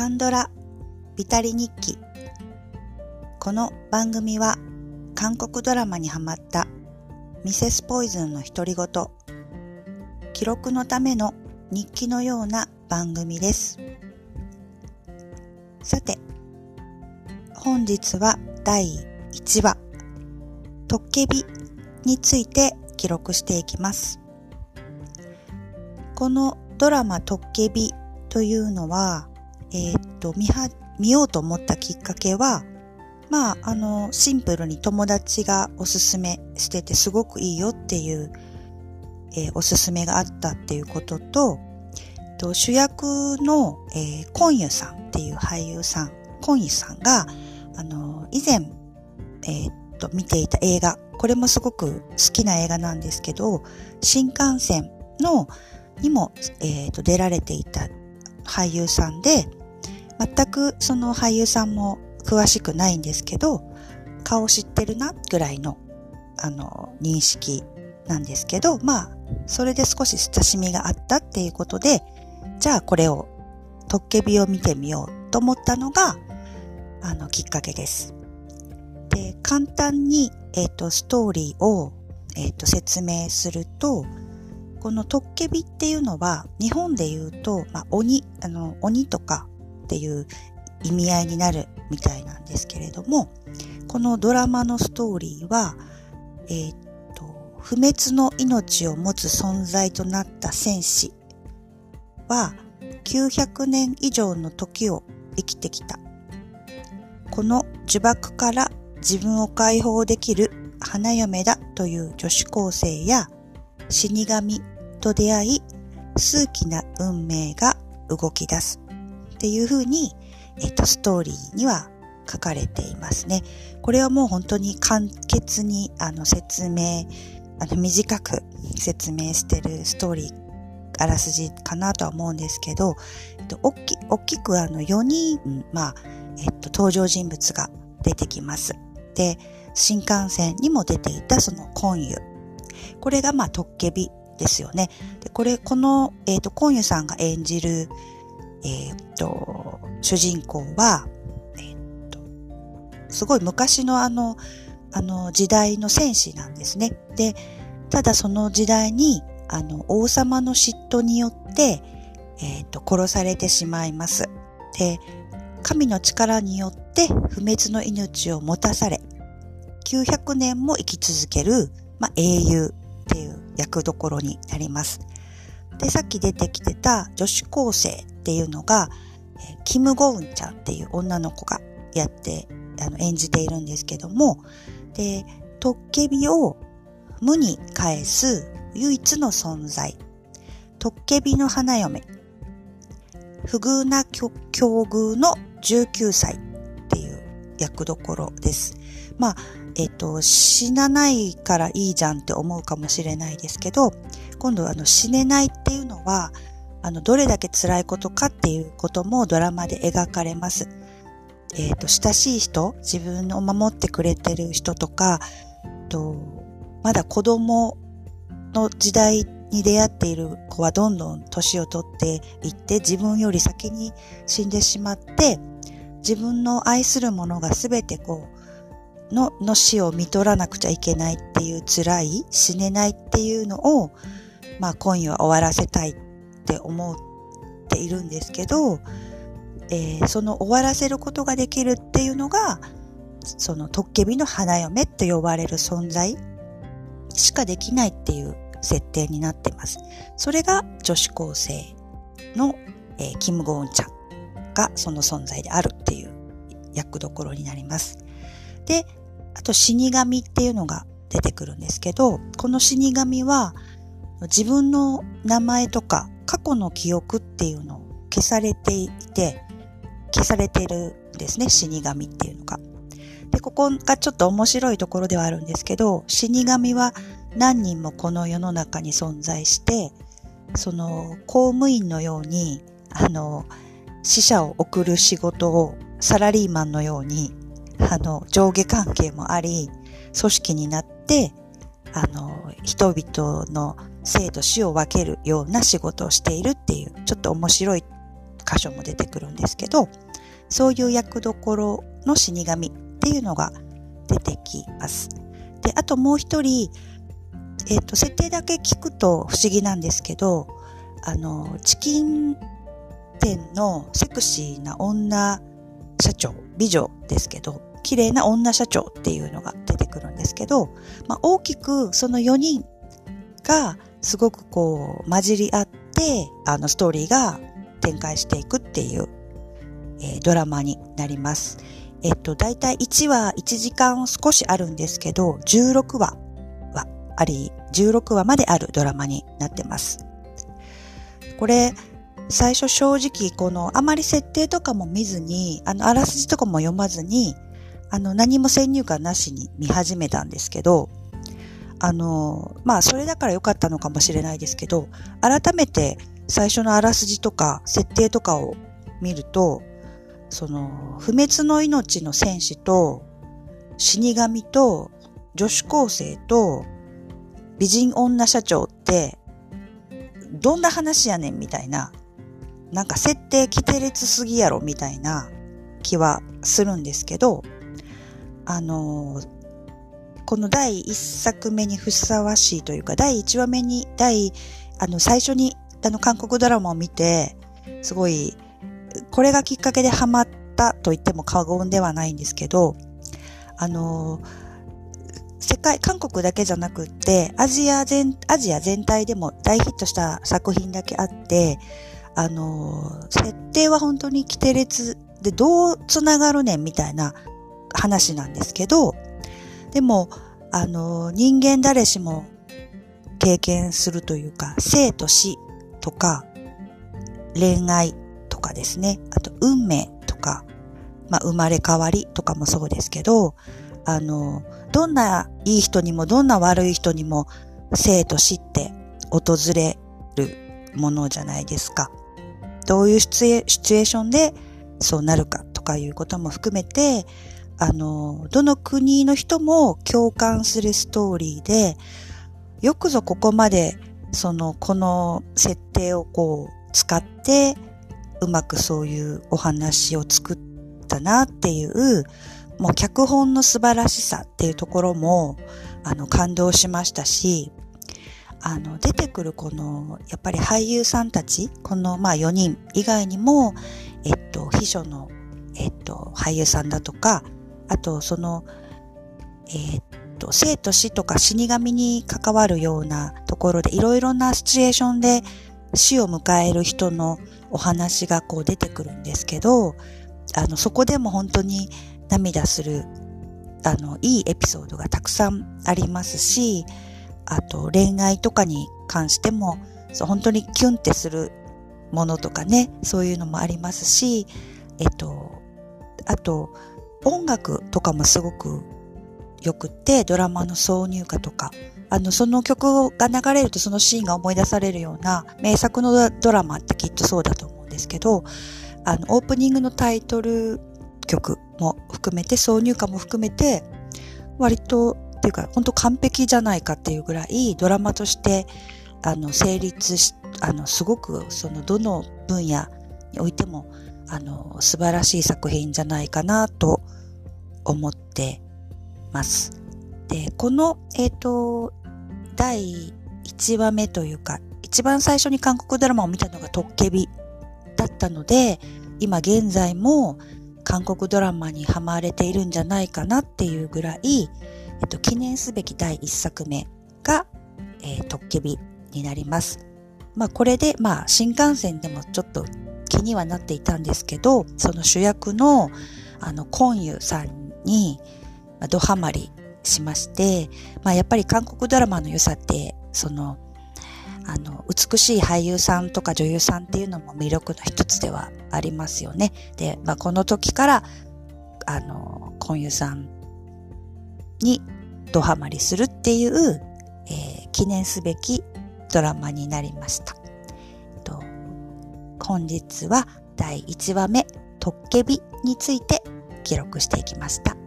カンドラビタリ日記。この番組は韓国ドラマにハマったミセスポイズンの独り言記録のための日記のような番組です。さて本日は第1話トッケビについて記録していきます。このドラマトッケビというのはえー、っと、見は、見ようと思ったきっかけは、まあ、あの、シンプルに友達がおすすめしててすごくいいよっていう、えー、おすすめがあったっていうことと、と主役の、えー、コンユさんっていう俳優さん、コンユさんが、あの、以前、えー、っと、見ていた映画、これもすごく好きな映画なんですけど、新幹線の、にも、えー、っと、出られていた俳優さんで、全くその俳優さんも詳しくないんですけど、顔知ってるなぐらいの、あの、認識なんですけど、まあ、それで少し親しみがあったっていうことで、じゃあこれを、トッケビを見てみようと思ったのが、あの、きっかけです。で、簡単に、えっ、ー、と、ストーリーを、えっ、ー、と、説明すると、このトッケビっていうのは、日本で言うと、まあ、鬼、あの、鬼とかっていう意味合いになるみたいなんですけれども、このドラマのストーリーは、えー、っと、不滅の命を持つ存在となった戦士は、900年以上の時を生きてきた。この呪縛から自分を解放できる花嫁だという女子高生や死神と出会い、数奇な運命が動き出す。っていうふうに、えっと、ストーリーには書かれていますね。これはもう本当に簡潔にあの説明、あの短く説明してるストーリー、あらすじかなとは思うんですけど、えっと、大き大きくあの4人、まあ、えっと、登場人物が出てきます。で、新幹線にも出ていたそのコンユ。これがまあ、トッケビですよね。で、これ、この、えっ、と、コンユさんが演じる、えっ、と、主人公は、えっ、と、すごい昔のあの、あの時代の戦士なんですね。で、ただその時代に、あの、王様の嫉妬によって、えっ、と、殺されてしまいます。で、神の力によって不滅の命を持たされ、900年も生き続ける、まあ、英雄っていう役どころになります。で、さっき出てきてた女子高生っていうのが、キム・ゴウンちゃんっていう女の子がやって、あの、演じているんですけども、で、トッケビを無に返す唯一の存在、トッケビの花嫁、不遇な境遇の19歳っていう役どころです。まあ、えっと、死なないからいいじゃんって思うかもしれないですけど、今度あの死ねないっていうのは、あの、どれだけ辛いことかっていうこともドラマで描かれます。えっ、ー、と、親しい人、自分を守ってくれてる人とか、とまだ子供の時代に出会っている子はどんどん年を取っていって自分より先に死んでしまって自分の愛するものが全てこうのの死を見取らなくちゃいけないっていう辛い死ねないっていうのをまあ今夜は終わらせたいっって思っているんですけど、えー、その終わらせることができるっていうのが、そのトッケビの花嫁と呼ばれる存在しかできないっていう設定になってます。それが女子高生の、えー、キム・ゴーンちゃんがその存在であるっていう役どころになります。で、あと死神っていうのが出てくるんですけど、この死神は自分の名前とか去の記憶っていうのを消されていて、消されてるんですね、死神っていうのが。で、ここがちょっと面白いところではあるんですけど、死神は何人もこの世の中に存在して、その公務員のように、あの、死者を送る仕事をサラリーマンのように、あの、上下関係もあり、組織になって、あの、人々の生と死を分けるような仕事をしているっていう、ちょっと面白い箇所も出てくるんですけど、そういう役どころの死神っていうのが出てきます。で、あともう一人、えっ、ー、と、設定だけ聞くと不思議なんですけど、あの、チキン店のセクシーな女社長、美女ですけど、綺麗な女社長っていうのが出てくるんですけど、まあ、大きくその4人がすごくこう混じり合って、あのストーリーが展開していくっていう、えー、ドラマになります。えっと、だいたい1話1時間少しあるんですけど、16話はあり、16話まであるドラマになってます。これ、最初正直このあまり設定とかも見ずに、あの、あらすじとかも読まずに、あの、何も先入観なしに見始めたんですけど、あの、まあ、それだから良かったのかもしれないですけど、改めて最初のあらすじとか設定とかを見ると、その、不滅の命の戦士と、死神と、女子高生と、美人女社長って、どんな話やねんみたいな、なんか設定規定列すぎやろみたいな気はするんですけど、あのこの第一作目にふさわしいというか、第一話目に、第、あの、最初に、あの、韓国ドラマを見て、すごい、これがきっかけでハマったと言っても過言ではないんですけど、あの、世界、韓国だけじゃなくって、アジア全、アジア全体でも大ヒットした作品だけあって、あの、設定は本当に規定列でどう繋がるねんみたいな話なんですけど、でも、あの、人間誰しも経験するというか、生と死とか、恋愛とかですね。あと、運命とか、まあ、生まれ変わりとかもそうですけど、あの、どんないい人にもどんな悪い人にも生と死って訪れるものじゃないですか。どういうシチュエーションでそうなるかとかいうことも含めて、あの、どの国の人も共感するストーリーで、よくぞここまで、その、この設定をこう、使って、うまくそういうお話を作ったなっていう、もう脚本の素晴らしさっていうところも、あの、感動しましたし、あの、出てくるこの、やっぱり俳優さんたち、この、まあ4人以外にも、えっと、秘書の、えっと、俳優さんだとか、あと、その、えー、っと、生と死とか死神に関わるようなところで、いろいろなシチュエーションで死を迎える人のお話がこう出てくるんですけど、あの、そこでも本当に涙する、あの、いいエピソードがたくさんありますし、あと恋愛とかに関しても、そう本当にキュンってするものとかね、そういうのもありますし、えっと、あと、音楽とかもすごく良くて、ドラマの挿入歌とか、あの、その曲が流れるとそのシーンが思い出されるような名作のドラマってきっとそうだと思うんですけど、あの、オープニングのタイトル曲も含めて、挿入歌も含めて、割と、っていうか、本当完璧じゃないかっていうぐらい、ドラマとして、あの、成立し、あの、すごく、その、どの分野においても、あの、素晴らしい作品じゃないかなと思ってます。で、この、えっ、ー、と、第1話目というか、一番最初に韓国ドラマを見たのがトッケビだったので、今現在も韓国ドラマにハマれているんじゃないかなっていうぐらい、えっと、記念すべき第1作目が、えー、トッケビになります。まあこれで、まあ新幹線でもちょっと気にはなっていたんですけど、その主役の、あの、コンユさんに、ドハマりしまして、まあ、やっぱり韓国ドラマの良さって、その、あの、美しい俳優さんとか女優さんっていうのも魅力の一つではありますよね。で、まあ、この時から、あの、コンユさんにドハマりするっていう、えー、記念すべきドラマになりました。と本日は第1話目、トッケビについて記録していきました。